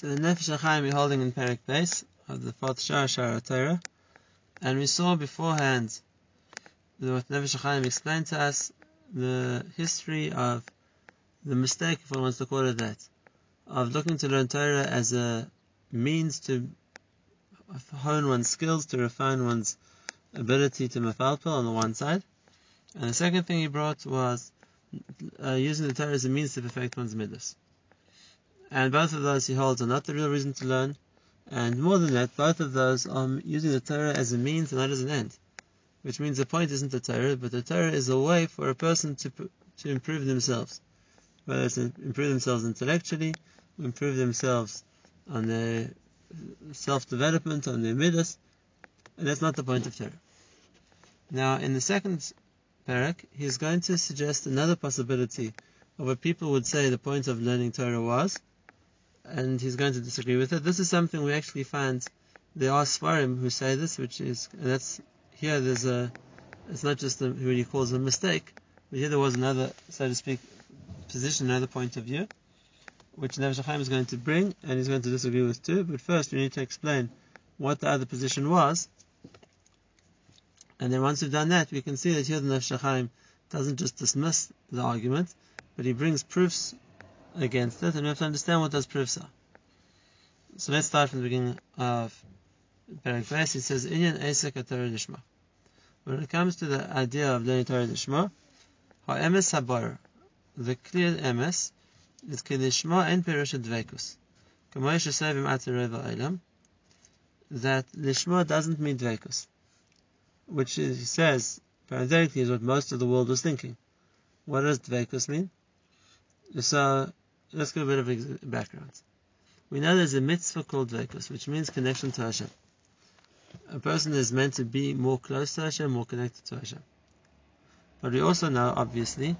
So the Nefesh HaChaim we're holding in Perek Beis of the fourth Shara Shara Torah, and we saw beforehand what Nefesh HaChaim explained to us the history of the mistake, if one wants to call it that, of looking to learn Torah as a means to hone one's skills, to refine one's ability to mafalpel on the one side, and the second thing he brought was uh, using the Torah as a means to perfect one's midas. And both of those he holds are not the real reason to learn. And more than that, both of those are using the Torah as a means and not as an end. Which means the point isn't the Torah, but the Torah is a way for a person to, to improve themselves. Whether it's improve themselves intellectually, improve themselves on their self-development, on their midas, and that's not the point of Torah. Now, in the second parak, he's going to suggest another possibility of what people would say the point of learning Torah was, and he's going to disagree with it. This is something we actually find there are Sfarim who say this, which is, and that's, here there's a, it's not just a, who he calls a mistake, but here there was another, so to speak, position, another point of view, which Nefesh is going to bring, and he's going to disagree with too, but first we need to explain what the other position was, and then once we've done that, we can see that here the Nefesh doesn't just dismiss the argument, but he brings proofs against it, and we have to understand what proofs are. So let's start from the beginning of Beis. He says, "Inyan Esek Torah Lishma." When it comes to the idea of learning Torah Lishma, ha'emes habar, the clear emes is kilishma en perush dvekus. That lishma doesn't mean dvekus, which he says parenthetically is what most of the world was thinking. What does dvekus mean? So let's give a bit of background. We know there's a mitzvah called Dvekus, which means connection to Hashem. A person is meant to be more close to Hashem, more connected to Hashem. But we also know, obviously,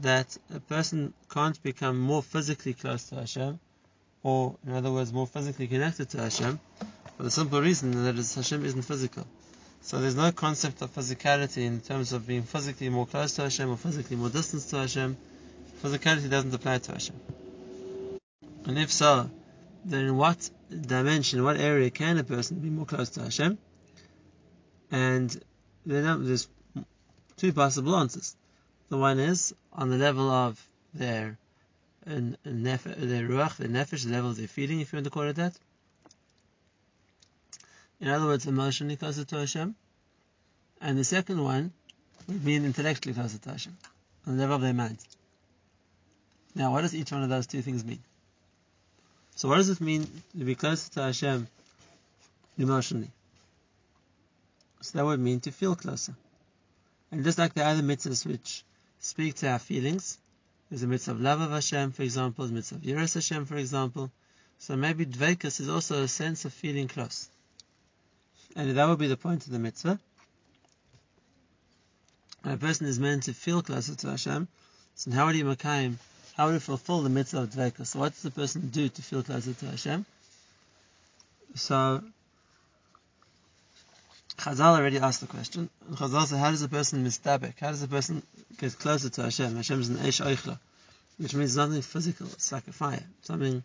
that a person can't become more physically close to Hashem, or in other words, more physically connected to Hashem, for the simple reason that Hashem isn't physical. So there's no concept of physicality in terms of being physically more close to Hashem or physically more distant to Hashem. Physicality doesn't apply to Hashem. And if so, then in what dimension, what area can a person be more close to Hashem? And there's two possible answers. The one is on the level of their their ruach, their nefesh, the level of their feeling, if you want to call it that. In other words, emotionally closer to Hashem. And the second one would mean intellectually closer to Hashem, on the level of their mind. Now, what does each one of those two things mean? So what does it mean to be closer to Hashem emotionally? So that would mean to feel closer. And just like the other mitzvahs which speak to our feelings, there's a mitzvah of love of Hashem, for example, a mitzvah of Yiras Hashem, for example. So maybe Dvekus is also a sense of feeling close. And that would be the point of the mitzvah. A person is meant to feel closer to Hashem, so how would he makayim how would he fulfill the mitzvah of dveka? So what does the person do to feel closer to Hashem? So Chazal already asked the question. And Chazal said, how does a person mistabek? How does a person get closer to Hashem? Hashem is an eish oichla, which means nothing physical. It's like a fire, something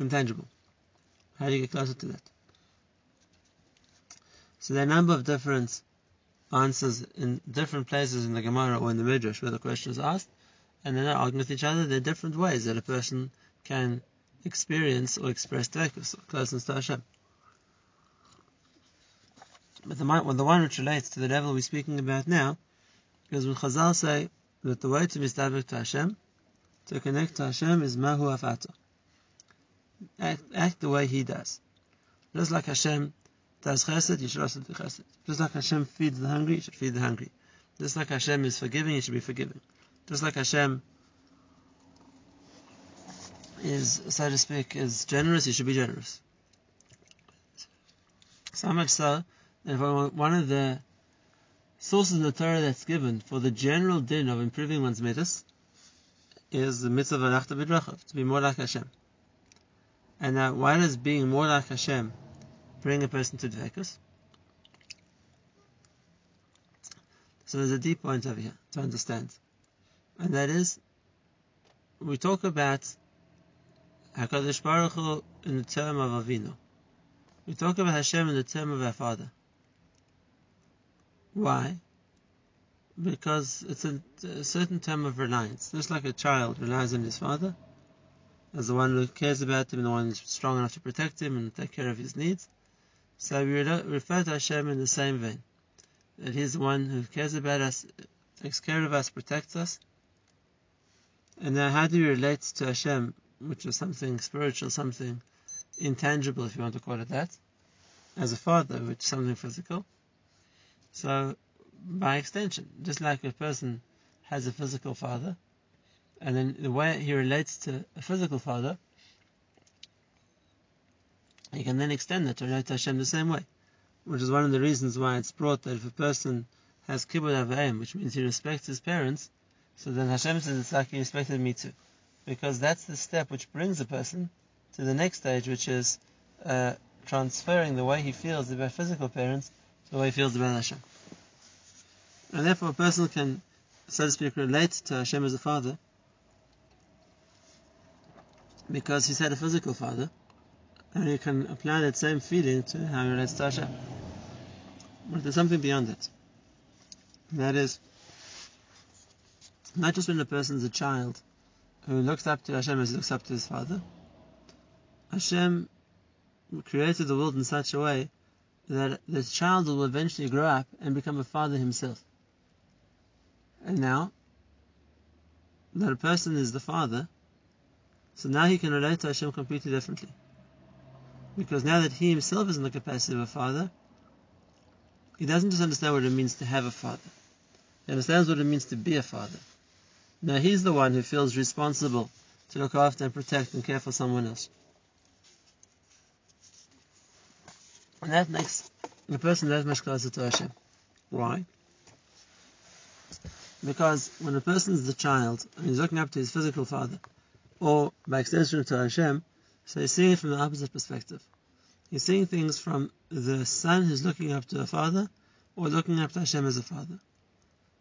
intangible. How do you get closer to that? So there are a number of different answers in different places in the Gemara or in the Midrash where the question is asked and they're not arguing with each other. There are different ways that a person can experience or express closeness to Hashem. But the, well, the one which relates to the level we're speaking about now is when Chazal say that the way to mistabik to Hashem, to connect to Hashem, is mahu afato. Act, act the way He does. Just like Hashem does chesed, you should also do chesed. Just like Hashem feeds the hungry, you should feed the hungry. Just like Hashem is forgiving, you should be forgiving. Just like Hashem is, so to speak, is generous, you should be generous. So much so that if one of the sources in the Torah that's given for the general din of improving one's mitzvahs is the mitzvah of Bidrachav, to be more like Hashem. And now, why does being more like Hashem bring a person to Dvekus? So there's a deep point over here to understand and that is, we talk about HaKadosh Baruch Hu in the term of Avinu. We talk about Hashem in the term of our Father. Why? Because it's a, a certain term of reliance. Just like a child relies on his father, as the one who cares about him and the one who's strong enough to protect him and take care of his needs. So we refer to Hashem in the same vein. That He's the one who cares about us, takes care of us, protects us. And now how do we relate to Hashem, which is something spiritual, something intangible, if you want to call it that, as a father, which is something physical? So, by extension, just like a person has a physical father, and then the way he relates to a physical father, he can then extend that to relate to Hashem the same way, which is one of the reasons why it's brought that if a person has kibbud avayim, which means he respects his parents, so then Hashem says it's like he expected me to, because that's the step which brings a person to the next stage, which is uh, transferring the way he feels about physical parents to the way he feels about Hashem. And therefore, a person can, so to speak, relate to Hashem as a father because he's had a physical father, and you can apply that same feeling to how he relates to Hashem. But there's something beyond that. And that is, not just when a person is a child who looks up to Hashem as he looks up to his father, Hashem created the world in such a way that the child will eventually grow up and become a father himself. And now, that a person is the father, so now he can relate to Hashem completely differently. Because now that he himself is in the capacity of a father, he doesn't just understand what it means to have a father. He understands what it means to be a father. Now he's the one who feels responsible to look after and protect and care for someone else. And that makes the person that much closer to Hashem. Why? Because when a person is the child and he's looking up to his physical father, or by extension to Hashem, so he's seeing it from the opposite perspective. He's seeing things from the son who's looking up to a father, or looking up to Hashem as a father.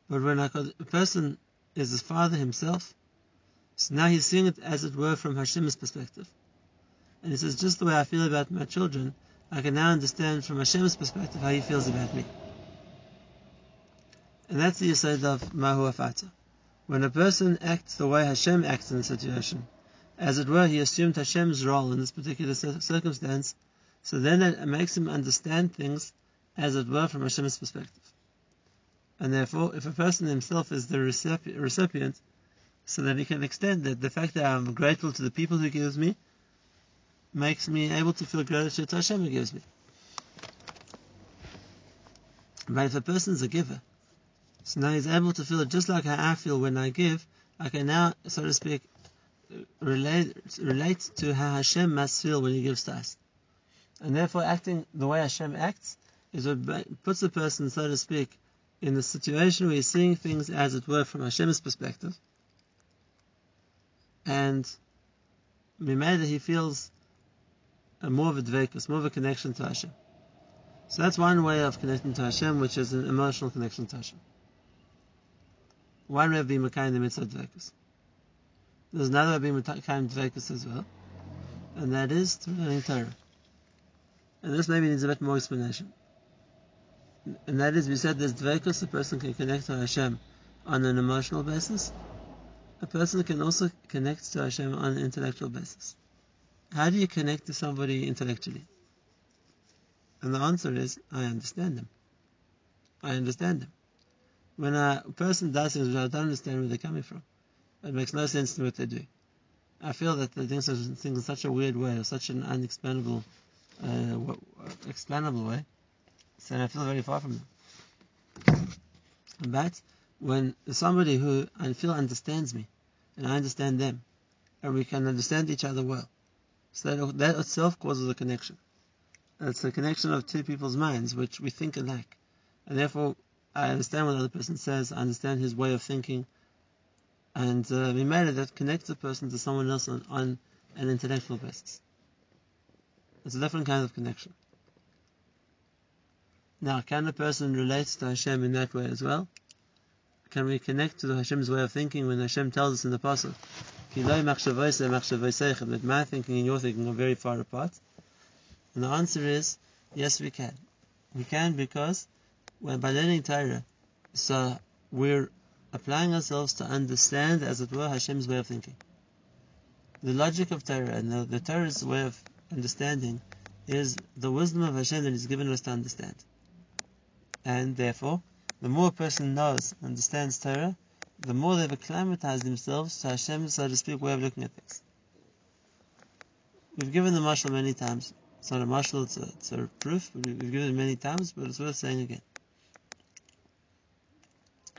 But when a person is his father himself, so now he's seeing it as it were from Hashem's perspective. And he says, just the way I feel about my children, I can now understand from Hashem's perspective how he feels about me. And that's the aside of Mahu Afata. When a person acts the way Hashem acts in a situation, as it were, he assumed Hashem's role in this particular circumstance, so then it makes him understand things as it were from Hashem's perspective. And therefore, if a person himself is the recipient, so that he can extend that the fact that I'm grateful to the people who gives me makes me able to feel gratitude to Hashem who gives me. But if a person is a giver, so now he's able to feel just like how I feel when I give. I can now, so to speak, relate, relate to how Hashem must feel when He gives to us. And therefore, acting the way Hashem acts is what puts a person, so to speak, in the situation where he's seeing things as it were from Hashem's perspective. And that he feels a more of a dvekus, more of a connection to Hashem. So that's one way of connecting to Hashem, which is an emotional connection to Hashem. One way of being Makayim the mitzvah dvekus. There's another way of being Makayim dvekus as well, and that is through learning Torah. And this maybe needs a bit more explanation. And that is, we said there's dvekus, a person can connect to Hashem on an emotional basis. A person can also connect to Hashem on an intellectual basis. How do you connect to somebody intellectually? And the answer is, I understand them. I understand them. When a person does things which I don't understand where they're coming from, it makes no sense to what they do. I feel that they're doing things in such a weird way, or such an unexplainable, uh, explainable way, so I feel very far from them. But when somebody who I feel understands me, and I understand them, and we can understand each other well, so that, that itself causes a connection. It's a connection of two people's minds, which we think alike, and therefore I understand what the other person says, I understand his way of thinking, and uh, we made it that connects a person to someone else on, on an intellectual basis. It's a different kind of connection. Now, can a person relate to Hashem in that way as well? Can we connect to Hashem's way of thinking when Hashem tells us in the Pasuk, that my thinking and your thinking are very far apart? And the answer is, yes we can. We can because when by learning Torah, so we're applying ourselves to understand, as it were, Hashem's way of thinking. The logic of Torah and the, the Torah's way of understanding is the wisdom of Hashem that He's given us to understand. And therefore, the more a person knows, understands Torah, the more they've acclimatized themselves to Hashem's, so to speak, way of looking at things. We've given the mashal many times. It's not a mashal, it's a, it's a proof. We've given it many times, but it's worth saying again.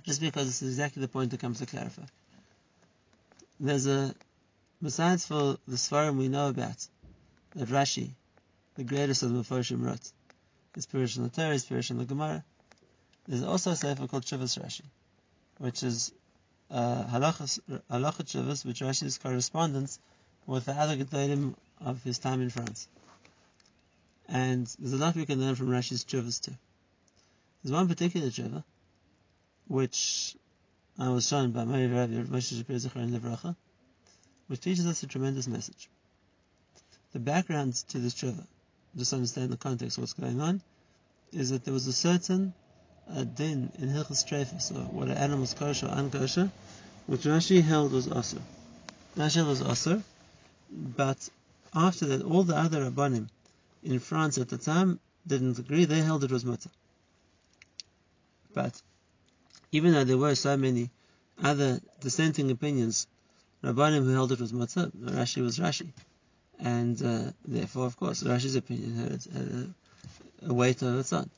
Just because it's exactly the point that comes to clarify. There's a, besides for the Sfarim we know about, that Rashi, the greatest of the Mephoshim wrote, his Pirish in the Torah, his Pirish in the Gemara, there's also a sefer called Shuvas Rashi, which is uh, halacha Shuvas, which Rashi's correspondence with the other Gedolim of his time in France. And there's a lot we can learn from Rashi's Shuvas too. There's one particular Shuvah, which I was shown by my Rabbi Moshe Shapiro Zechariah Nevracha, which teaches us a tremendous message. The background to this Shuvah, just understand the context of what's going on, is that there was a certain a din in Hilchas Trefus, or what an animal's kosher or unkosher, which Rashi held was Asr. Rashi held was Asr, but after that, all the other Rabbanim in France at the time didn't agree, they held it was mutter. But even though there were so many other dissenting opinions, Rabbanim who held it was mutter, Rashi was Rashi. And uh, therefore, of course, Rashi's opinion had, had a, a weight of its own.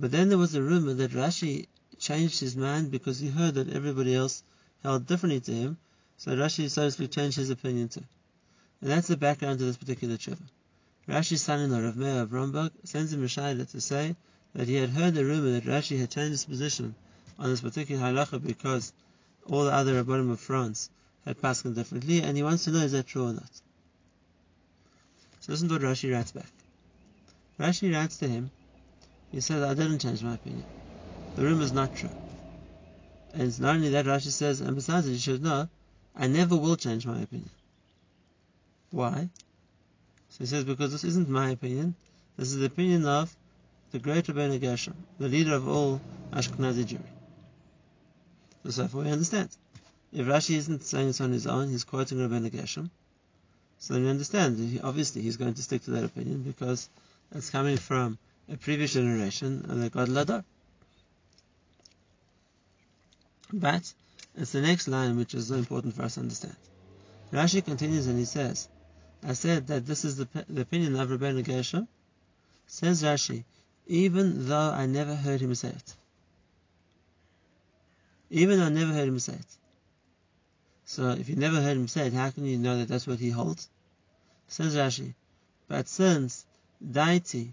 But then there was a rumor that Rashi changed his mind because he heard that everybody else held differently to him, so Rashi, so to speak, changed his opinion too. And that's the background to this particular tshuva. Rashi's son-in-law, Rav Meir of Ramerupt, sends him a shayla to say that he had heard the rumor that Rashi had changed his position on this particular halacha because all the other rabbanim of France had passed differently, and he wants to know is that true or not. So listen to what Rashi writes back. Rashi writes to him he said, I didn't change my opinion. The rumor is not true. And it's not only that, Rashi says, and besides it, you should know, I never will change my opinion. Why? So he says, because this isn't my opinion, this is the opinion of the great Rabbeinu Gershom, the leader of all Ashkenazi Jewry. So, far we understand. If Rashi isn't saying this on his own, he's quoting Rabbeinu Gershom, so then we understand, obviously he's going to stick to that opinion because it's coming from a previous generation and they got ladar. But it's the next line which is so important for us to understand. Rashi continues and he says, I said that this is the, the opinion of Rabbeinu Gershom. Says Rashi, even though I never heard him say it. Even though I never heard him say it. So if you never heard him say it, how can you know that that's what he holds? Says Rashi, but since deity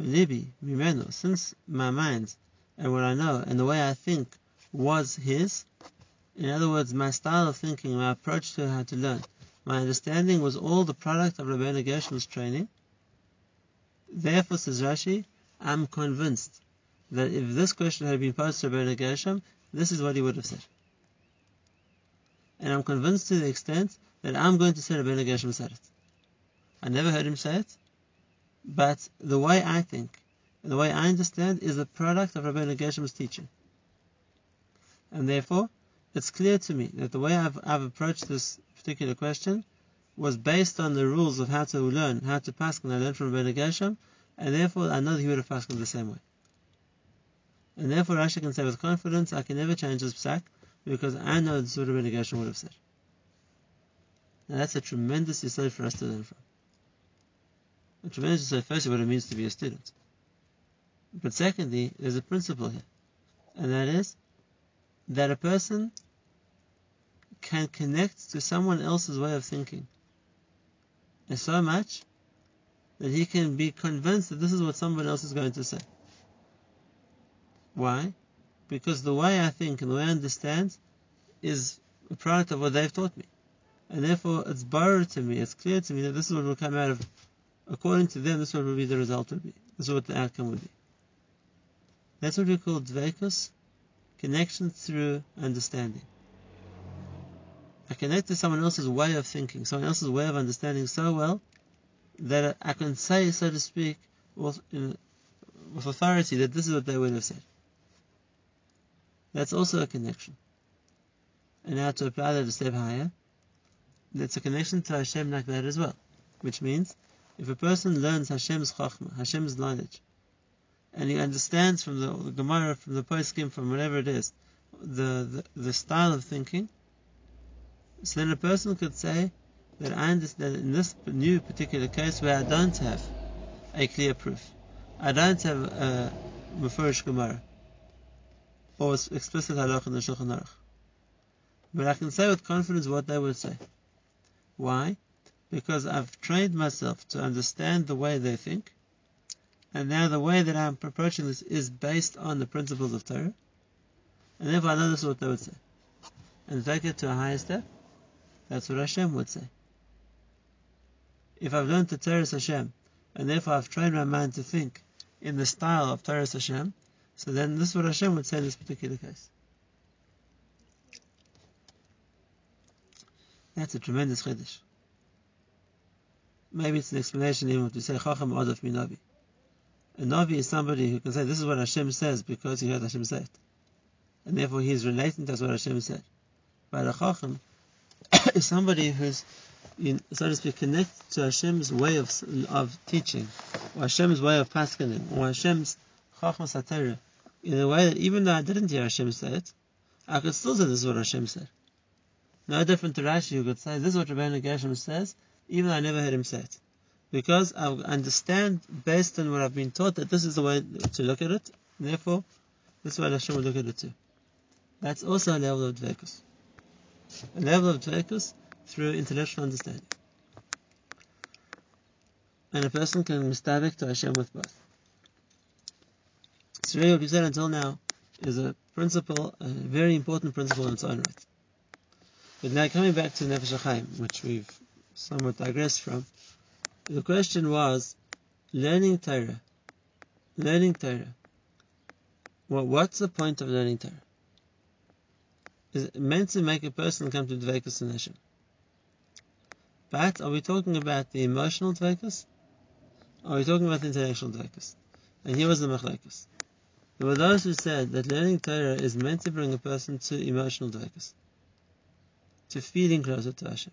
libi mimeno, since my mind and what I know and the way I think was his, in other words, my style of thinking, my approach to how to learn, my understanding was all the product of Rabbeinu Gershom's training. Therefore, says Rashi, I'm convinced that if this question had been posed to Rabbeinu Gershom, this is what he would have said. And I'm convinced to the extent that I'm going to say Rabbeinu Gershom said it. I never heard him say it, but the way I think, the way I understand, is the product of Rabbi Gershom's teaching. And therefore, it's clear to me that the way I've, I've approached this particular question was based on the rules of how to learn, how to pass, and I learned from Rabbi Gershom, and therefore I know that he would have passed the same way. And therefore Rashi can say with confidence, I can never change this psak, because I know this is what Rabbi Gershom would have said. That's a tremendous yisod for us to learn from. A tremendous say firstly what it means to be a student. But secondly, there's a principle here. And that is that a person can connect to someone else's way of thinking. And so much that he can be convinced that this is what someone else is going to say. Why? Because the way I think and the way I understand is a product of what they've taught me. And therefore it's borrowed to me, it's clear to me that this is what will come out of according to them, this will be the result will be. This is what the outcome would be. That's what we call dveikus connection through understanding. I connect to someone else's way of thinking, someone else's way of understanding so well that I can say, so to speak, with, with authority that this is what they would have said. That's also a connection. And now to apply that a step higher, that's a connection to Hashem like that as well. Which means, if a person learns Hashem's chachma, Hashem's knowledge, and he understands from the, Gemara, from the poskim, from whatever it is, the, the, the style of thinking, so then a person could say that I understand in this new particular case where I don't have a clear proof, I don't have a Mefurish Gemara or explicit halach in the Shulchan Aruch, but I can say with confidence what they would say. Why? Because I've trained myself to understand the way they think, and now the way that I'm approaching this is based on the principles of Torah, and therefore I know this is what they would say. And take it to a higher step, that's what Hashem would say. If I've learned the Torah Hashem, and therefore I've trained my mind to think in the style of Torah Hashem, so then this is what Hashem would say in this particular case. That's a tremendous chiddush. Maybe it's an explanation even to say Chacham Adaf Minavi. A Navi is somebody who can say this is what Hashem says because he heard Hashem say it. And therefore he is relating to what Hashem said. But a Chacham is somebody who's, in, so to speak, connected to Hashem's way of, of teaching, or Hashem's way of paskening, or Hashem's chachma satira, in a way that even though I didn't hear Hashem say it, I could still say this is what Hashem said. No different to Rashi, who could say this is what Rabbeinu Gershom says, even though I never heard him say it. Because I understand based on what I've been taught that this is the way to look at it, therefore, this is why Hashem would look at it too. That's also a level of dvekus a level of dvekus through intellectual understanding. And a person can mistabik to Hashem with both. So really what we said until now is a principle, a very important principle in its own right. But now coming back to Nefesh HaChaim, which we've somewhat digressed from, the question was, learning Torah, learning Torah, well, what's the point of learning Torah? is meant to make a person come to Dvekus and Hashem. But are we talking about the emotional Dvekus? Are we talking about the intellectual Dvekus? And here was the Machlekes. There were those who said that learning Torah is meant to bring a person to emotional Dvekus, to feeling closer to Hashem.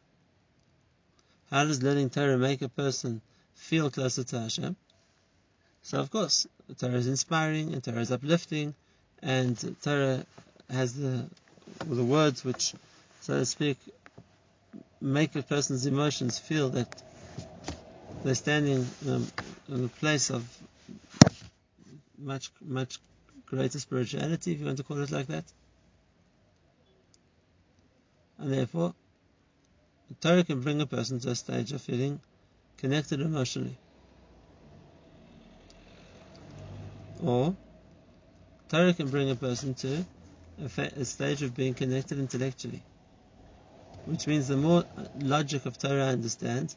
How does learning Torah make a person feel closer to Hashem? So of course, Torah is inspiring and Torah is uplifting and Torah has the the words which, so to speak, make a person's emotions feel that they're standing in a place of much, much greater spirituality, if you want to call it like that. And therefore, the Torah can bring a person to a stage of feeling connected emotionally. Or, Torah can bring a person to a, stage of being connected intellectually. Which means the more logic of Torah I understand,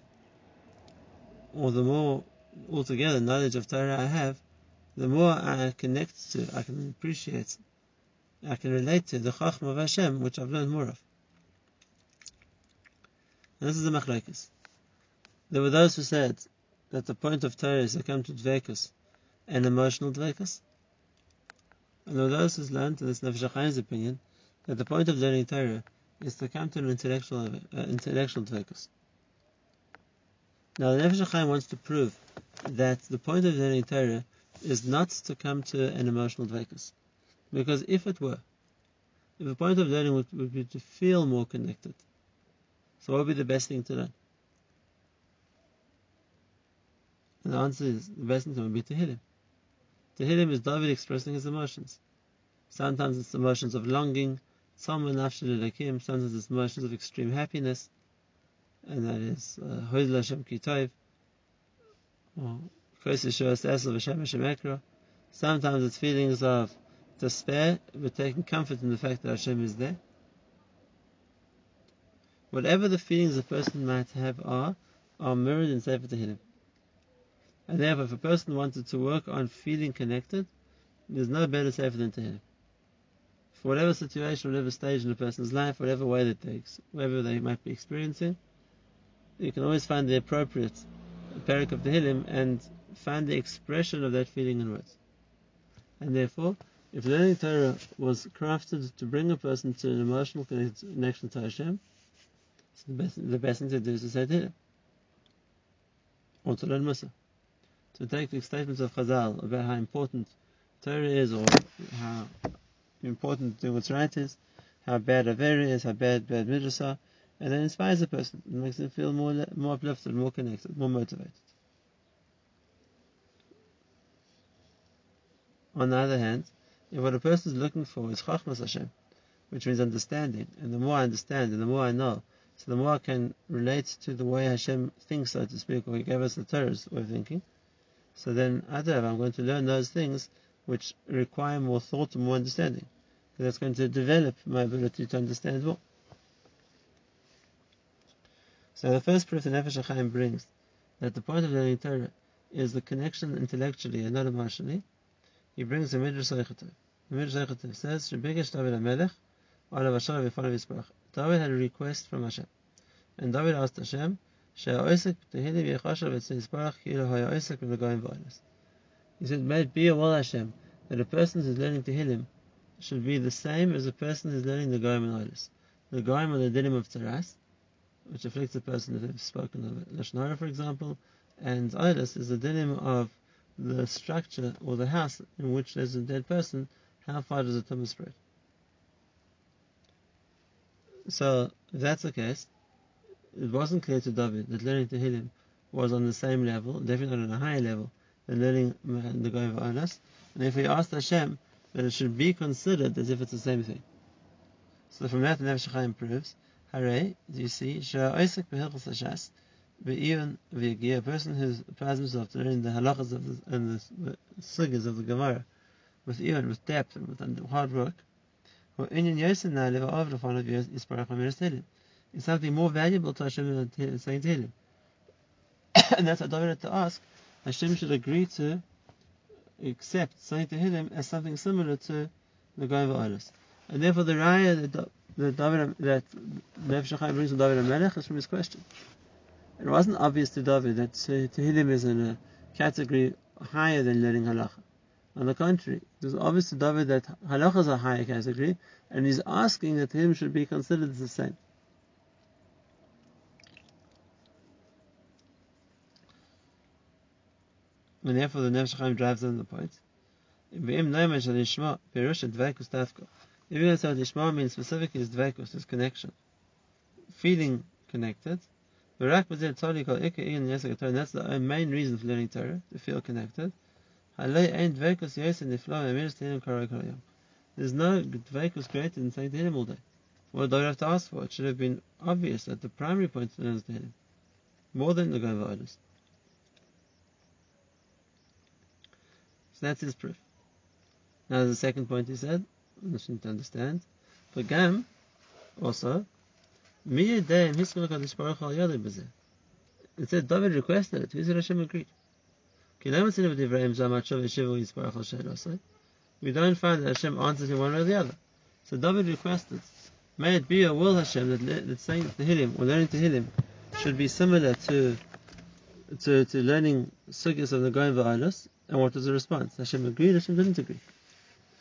or the more altogether knowledge of Torah I have, the more I connect to, I can appreciate, I can relate to the Chachma of Hashem, which I've learned more of. And this is the Machlekes. There were those who said that the point of Torah is to come to Dvekus, and emotional Dvekus. And there those who learned, to this Nefesh opinion, that the point of learning Torah is to come to an intellectual, uh, intellectual focus. Now, the Nefesh wants to prove that the point of learning Torah is not to come to an emotional focus. Because if it were, if the point of learning would, would be to feel more connected, so what would be the best thing to learn? And the answer is the best thing to learn would be Tehillim. Tehillim is David expressing his emotions. Sometimes it's emotions of longing, sometimes it's emotions of extreme happiness, and that is uh, Hoidel Hashem Kitayv, or Sometimes it's feelings of despair, but taking comfort in the fact that Hashem is there. Whatever the feelings a person might have are, are mirrored in Sefer Tehillim. And therefore, if a person wanted to work on feeling connected, there's no better sefer than Tehillim. for whatever situation, whatever stage in a person's life, whatever way that they, whatever they might be experiencing, you can always find the appropriate parak of Tehillim and find the expression of that feeling in words. And therefore, if learning Torah was crafted to bring a person to an emotional connection to Hashem, the best, the best thing to do is to say Tehillim. Or to learn Mussar. To take the statements of Chazal about how important Torah is or how important doing what's right is, how bad Aver is, how bad bad midrash are, and then inspires a person, and makes them feel more more uplifted, more connected, more motivated. On the other hand, if what a person is looking for is Chachmas Hashem, which means understanding, and the more I understand and the more I know, so the more I can relate to the way Hashem thinks, so to speak, or He gave us the Torah's way of thinking, so then do I'm going to learn those things which require more thought and more understanding. Because that's going to develop my ability to understand more. So the first proof the Nefesh HaChaim brings that the point of learning Torah is the connection intellectually and not emotionally he brings the Midrash Zeichatev. The Midrash Zeichatev says, Shebegesh David HaMelech, Olav Hashem V'fanav Yisparach. David had a request from Hashem. And David asked Hashem, She'a'osek Tehillim Yechashav Etzei Yisparach Kilo Ha'osek V'Megoyim V'Oilas. He said, May it be a will Hashem, that a person who's learning Tehillim should be the same as a person who's learning Negaim and Oilas. Negaim are the dinim of Tzaraas, which afflicts a person if they've spoken of Lashon for example, and Oilas is the dinim of the structure or the house in which there's a dead person, how far does the tumah spread? So, if that's the case, it wasn't clear to David that learning Tehillim was on the same level, definitely not on a higher level, than learning uh, the Goy Onas, and if he asked Hashem that it should be considered as if it's the same thing. So from that, the Nefesh proves, Hare, do you see, Shah Isaac Behilchus Hashas, but even a person who applies himself to learning the halachas of the, and the sugas of the Gemara with even with depth and with hard work, is something more valuable to Hashem than saying Tehillim. and that's what David had to ask. Hashem should agree to accept saying Tehillim as something similar to Negaim V'Olis. And therefore the raya that, that David that Nefesh HaChaim brings from David Melech is from his question. It wasn't obvious to David that Tehillim is in a category higher than learning halacha. On the contrary, it was obvious to David that halacha is a higher category, and he's asking that him should be considered the same. And therefore, the Nefesh Chaim drives on the point. Even though Lishma means specifically is dvekus, is connection, feeling connected, that's the main reason for learning Torah, to feel connected. There's no dvekus greater than saying Tehillim all day. What do I have to ask for? It should have been obvious that the primary point to learn is Tehillim. More than the Gova So that's his proof. Now the second point he said, I need to understand. For Gam, also, it said David requested it. Who Hashem agreed? We don't find that Hashem answers him one way or the other. So David requested, may it be a will Hashem that, that saying Tehillim or learning to Tehillim should be similar to to, to learning sugyas of Negaim V'Alus. And what was the response? Hashem agreed, Hashem didn't agree.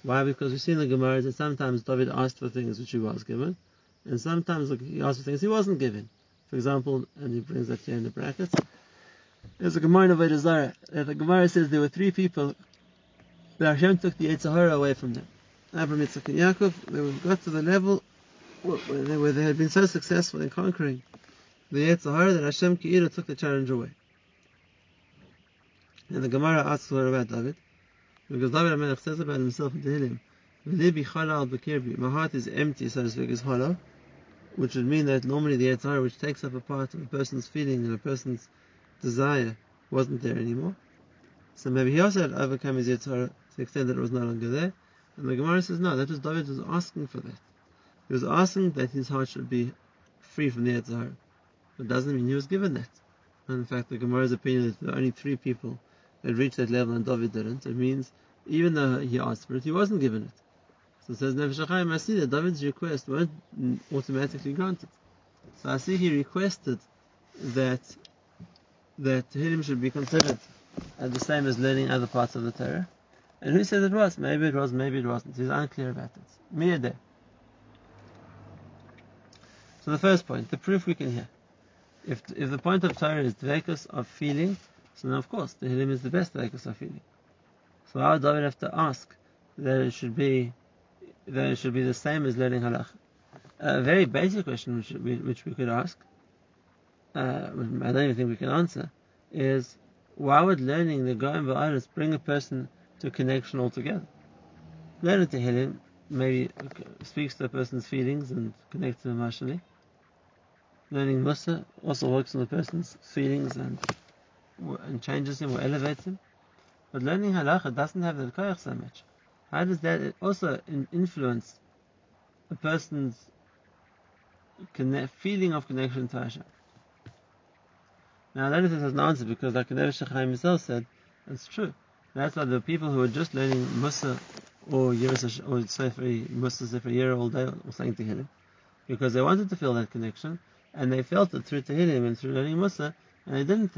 Why? Because we see in the Gemara that sometimes David asked for things which he was given, and sometimes he asked for things he wasn't given. For example, and he brings that here in the brackets. There's a Gemara of Zara. The Gemara says there were three people that Hashem took the Yetzer Hara away from them. Abraham, Yitzchak, and Yaakov, they got to the level where they, had been so successful in conquering the Yetzer Hara that Hashem Ki'ira took the challenge away. And the Gemara asks her about David, because David HaMelech says about himself in Tehillim, my heart is empty, so to speak, is hollow, which would mean that normally the Yetzer Hara, which takes up a part of a person's feeling and a person's desire, wasn't there anymore. So maybe he also had overcome his Yetzer Hara to the extent that it was no longer there. And the Gemara says, no, that was David was asking for that. He was asking that his heart should be free from the Yetzer Hara. But doesn't mean he was given that. And in fact, the Gemara's opinion is that there only three people that reached that level and David didn't. It means even though he asked for it, he wasn't given it. So it says HaChaim, I see that David's request weren't automatically granted. So I see he requested that that Tehillim should be considered as the same as learning other parts of the Torah. And who said it was? Maybe it was, maybe it wasn't. He's unclear about it. Mere. So the first point, the proof we can hear. If if the point of Torah is dvekus of feeling, so then of course Tehillim is the best dvekus of feeling. So how would David have to ask that it should be that it should be the same as learning halach? A very basic question which we, which we could ask, uh, I don't even think we can answer, is why would learning Negaim Va'aris bring a person to a connection altogether? Learning Tehillim maybe speaks to a person's feelings and connects them emotionally. Learning Mussar also works on the person's feelings and and changes him or elevates him. But learning halacha doesn't have that koyach so much. How does that also influence a person's feeling of connection to Hashem? Now, I don't know if this has an answer because, like Nefesh HaChaim himself said, it's true. That's why the people who are just learning Mussar or Yeris or Sefer Mussar Sefer year all day or saying Tehillim, because they wanted to feel that connection, and they felt it through Tehillim and through learning Mussar, and they didn't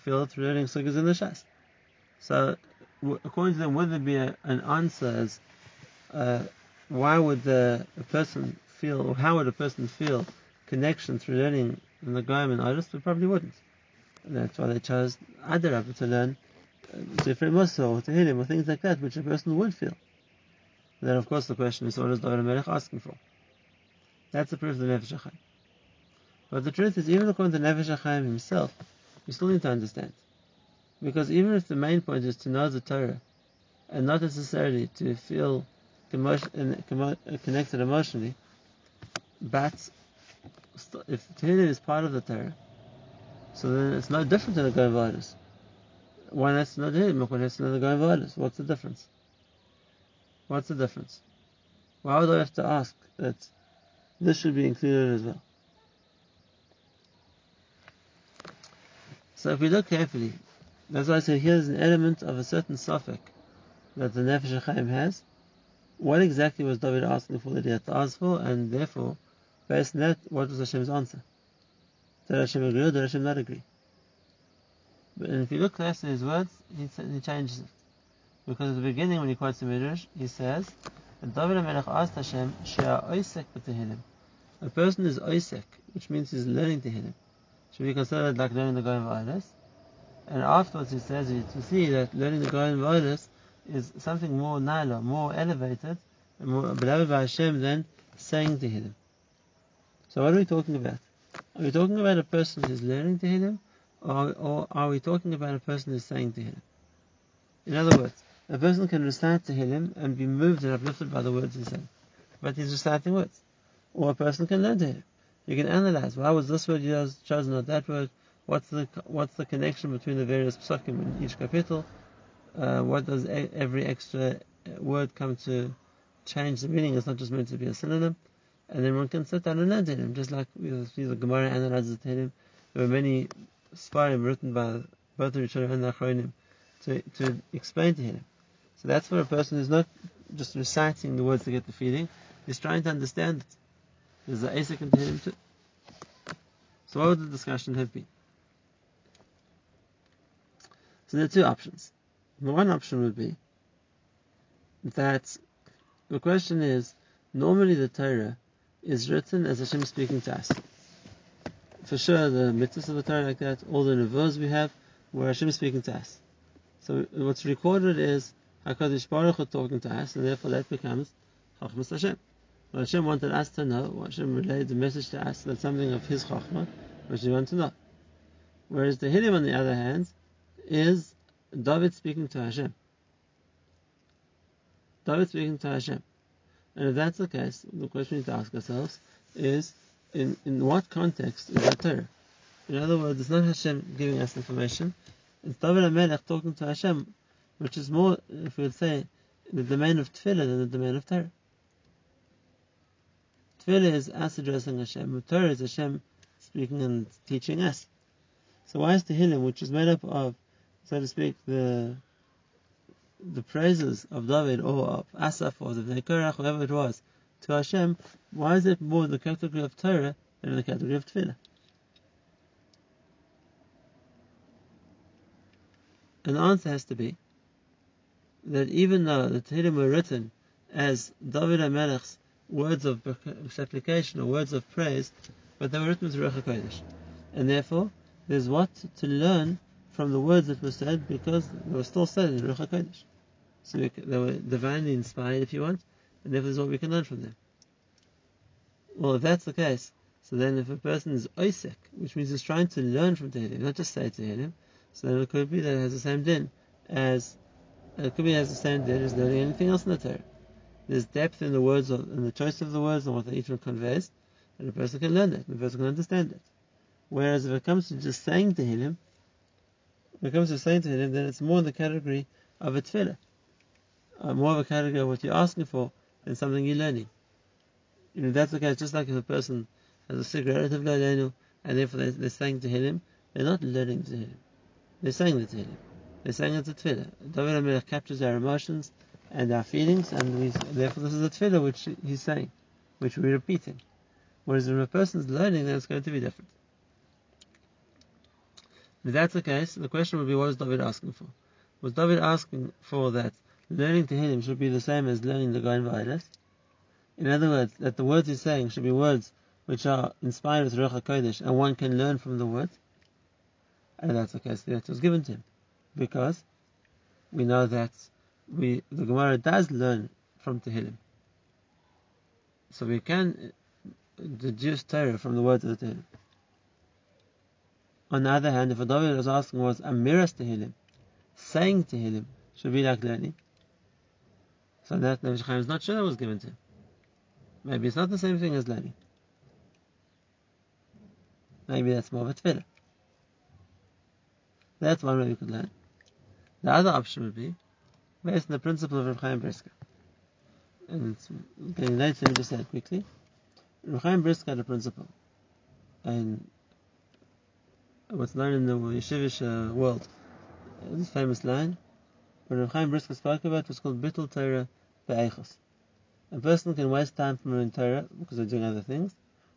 feel it through learning Sukkahs in the Shas. So, according to them, would there be a, an answer as uh, why would the, a person feel, or how would a person feel connection through learning in Negaim and Oris? We probably wouldn't. That's why they chose Adarab to learn uh, Sefer Mussar or Tehillim or things like that, which a person would feel. And then, of course, the question is, what is David Melech asking for? That's the proof of the Nefesh HaChaim. But the truth is, even according to Nefesh HaChaim himself, we still need to understand. Because even if the main point is to know the Torah, and not necessarily to feel uh, connected emotionally, but if Tehillim is part of the Torah, so then it's no different than Negaim V'Odis. One has to know one has to know Negaim V'Odis. What's the difference? What's the difference? Why would I have to ask that this should be included as well? So if we look carefully, that's why I say here's an element of a certain suffix that the Nefesh HaChaim has. What exactly was David asking for that he had to ask for, and therefore, based on that, what was Hashem's answer? Did Hashem agree or Hashem not agree? But if you look closely at his words, he, he changes it. Because at the beginning, when he quotes the Midrash, he says David HaMelech asked Hashem, Shea Oisek b'Tehillim. A person is Oisek, which means he's learning Tehillim. Should be considered like learning Negaim V'Olis. And afterwards he says to see that learning Negaim V'Olis is something more naila, more elevated, and more beloved by Hashem than saying Tehillim. So what are we talking about? Are we talking about a person who's learning to Tehillim, or, or are we talking about a person who's saying to Tehillim? In other words, a person can recite to Tehillim and be moved and uplifted by the words he's saying, but he's reciting words. Or a person can learn to Tehillim. You can analyze why was this word chosen, not that word. What's the what's the connection between the various psukim in each kapitel? Uh, what does a, every extra word come to change the meaning? It's not just meant to be a synonym. And then one can sit down and learn Tehillim, just like we see the Gemara analyzes Tehillim. There were many Sfarim written by both the Rishonim and the Achronim to, to explain to him. So that's for a person who's not just reciting the words to get the feeling, he's trying to understand it. There's the Asik into him too. So what would the discussion have been? So there are two options. The one option would be that the question is, normally the Torah is written as Hashem speaking to us. For sure, the mitzvahs of the Torah like that, all the nevuahs we have, where Hashem speaking to us. So what's recorded is Hakadosh Baruch Hu talking to us, and therefore that becomes Chachmas Hashem. What Hashem wanted us to know, what Hashem relayed the message to us, that's something of His Chachma, which we want to know. Whereas the Tehillim, on the other hand, is David speaking to Hashem. David speaking to Hashem. And if that's the case, the question we need to ask ourselves is, in, in what context is that Torah? In other words, it's not Hashem giving us information, it's David HaMelech talking to Hashem, which is more, if we would say, the domain of Tefillah than the domain of Torah. Tefillah is us addressing Hashem, Torah is Hashem speaking and teaching us. So why is Tehillim, which is made up of, so to speak, the the praises of David or of Asaph or of Korach, whoever it was, to Hashem, why is it more in the category of Torah than in the category of Tefillah? And the answer has to be that even though the Tehillim were written as David HaMelech's words of supplication or words of praise, but they were written with Ruach HaKodesh. And therefore, there's what to learn from the words that were said because they were still said in Ruach HaKodesh. So we, they were divinely inspired, if you want, and therefore is what we can learn from them. Well, if that's the case, so then if a person is oisek, which means he's trying to learn from Tehillim, not just say Tehillim, so then it could be that it has the same din as, it could be it has the same din as learning anything else in the Torah. There's depth in the words, of, in the choice of the words and what each one conveys, and a person can learn that, and a person can understand it. Whereas if it comes to just saying Tehillim, when it comes to saying Tehillim, then it's more in the category of a tefillah, uh, more of a category of what you're asking for than something you're learning. You know, that's the case, just like if a person has a sick relative, and therefore they're, they're saying Tehillim, they're not learning to him. They're saying to him, They're saying it's a tefillah. David HaMelech captures our emotions and our feelings, and we, therefore this is a tefillah which he's saying, which we're repeating. Whereas when a person's learning, then it's going to be different. If that's the case, the question would be, what was David asking for? Was David asking for that learning to Tehillim should be the same as learning the Negaim V'Ohalos? In other words, that the words he's saying should be words which are inspired with Ruach HaKodesh, and one can learn from the words? And that's the case that was given to him. Because we know that we the Gemara does learn from Tehillim. So we can uh, deduce Torah from the words of the Tehillim. On the other hand, if a David was asking was Amiras Tehillim, saying Tehillim, should be like learning. So that Nefesh Chaim is not sure that was given to him. Maybe it's not the same thing as learning. Maybe that's more of a tefillah. That's one way we could learn. The other option would be based on the principle of Rav Chaim Brisker. And it's getting late, so let me just say it quickly. Rav Chaim Brisker had a principle. And what's known in the yeshivish uh, world, this famous line, when Rav Chaim Brisker spoke about, was called Bittul Torah Be'echos. A person can waste time from learning Torah because they're doing other things,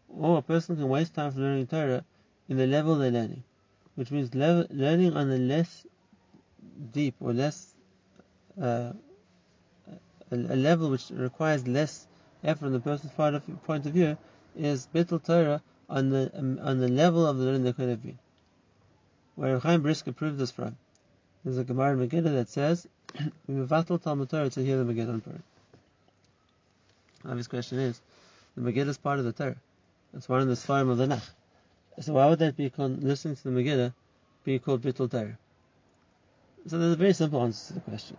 or a person can waste time from learning Torah in the level they're learning, which means learning on a less deep or less uh, a, a, level which requires less effort on the person's point of, point of view is Bittul Torah on the um, on the level of the learning that could have been. Where Chaim Brisker proved this from. There's a Gemara in Megillah that says, "We mevatel Talmud Torah to hear the Megillah in Purim." Obvious question is, the Megillah is part of the Torah. It's one of the Sfarim of the Nach. So why would that be called, listening to the Megillah be called Bittul Torah? So there's a very simple answer to the question.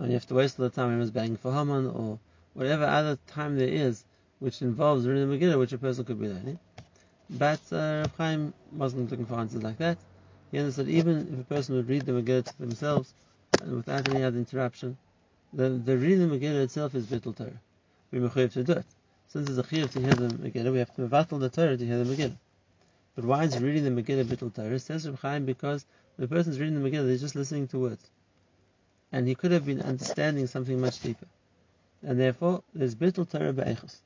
Uh, you have to waste all the time was banging for Haman or whatever other time there is which involves reading the Megillah, which a person could be learning. But uh, Rav Chaim wasn't looking for answers like that. He understood even if a person would read the Megillah to themselves and without any other interruption, the, the reading the Megillah itself is Bittul Torah. We're to do it. Since it's a chiyuv to hear the Megillah, we have to mevatel the Torah to hear the Megillah. But why is reading the Megillah Bittul Torah? Says Rav Chaim because the is reading the Megillah, they're just listening to words. And he could have been understanding something much deeper. And therefore, there's Bittul Torah Be'echos.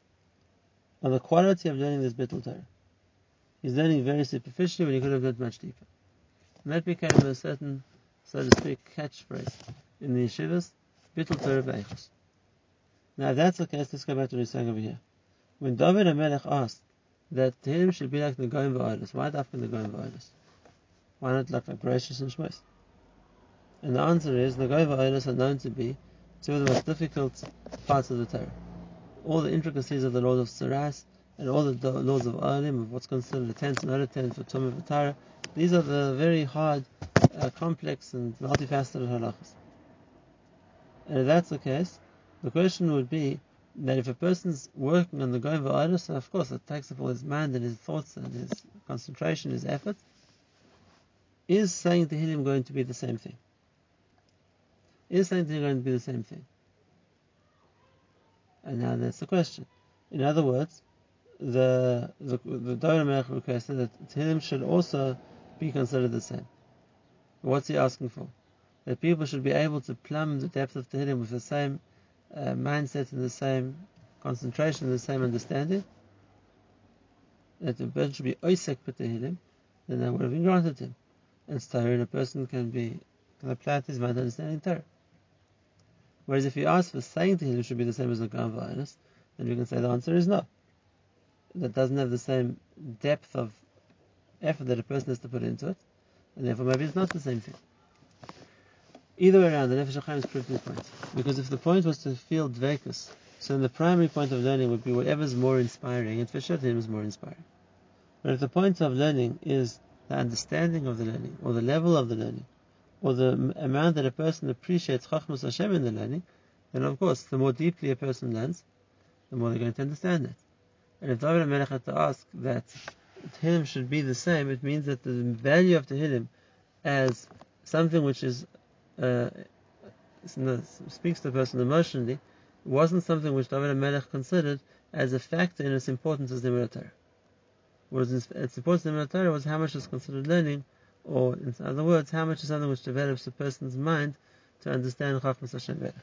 On the quality of learning this Bittul Torah. He's learning very superficially when he could have learned much deeper. And that became a certain, so to speak, catchphrase in the yeshivas, Bittul Torah Be'echos. Now that's the case, let's go back to he's saying over here. When David HaMelech asked that him should be like the Negaim V'Ohalos, why Dafka the Negaim V'Ohalos? Why not like Bereshis and Shmos? And the answer is the Negaim V'Ohalos are known to be two of the most difficult parts of the Torah. All the intricacies of the laws of Tzaraas and all the laws of Olim, of what's considered a tense and a tense for Tumah V'Tahara, these are the very hard, uh, complex and multifaceted halachas. And if that's the case, the question would be that if a person's working on the Negaim V'Ohalos, of course it takes up all his mind and his thoughts and his concentration, his effort, is saying to him going to be the same thing? Is saying to him going to be the same thing? And now that's the question. In other words, the the the Dovid HaMelech requested that Tehillim should also be considered the same. What's he asking for? that people should be able to plumb the depth of Tehillim with the same uh, mindset and the same concentration and the same understanding, that the person should be oisek Tehillim, then that would have been granted him. And Torah, a person can be can apply his mind understanding Torah. Whereas if you ask for saying Tehillim should be the same as the Gan then we can say the answer is no. That doesn't have the same depth of effort that a person has to put into it, and therefore maybe it's not the same thing. Either way around, the Nefesh HaChaim is proving the point. Because if the point was to feel dvekus, so then the primary point of learning would be whatever's more inspiring, and for is more inspiring. But if the point of learning is the understanding of the learning, or the level of the learning, or the amount that a person appreciates Chachmas Hashem in the learning, then of course, the more deeply a person learns, the more they're going to understand it. And if David Melech had to ask that Tehillim should be the same, it means that the value of Tehillim as something which is uh, speaks to the person emotionally wasn't something which David Melech considered as a factor in its importance as the Torah. Whereas its importance in the Torah was how much is considered learning, or in other words, how much is something which develops a person's mind to understand Chachmas Hashem better.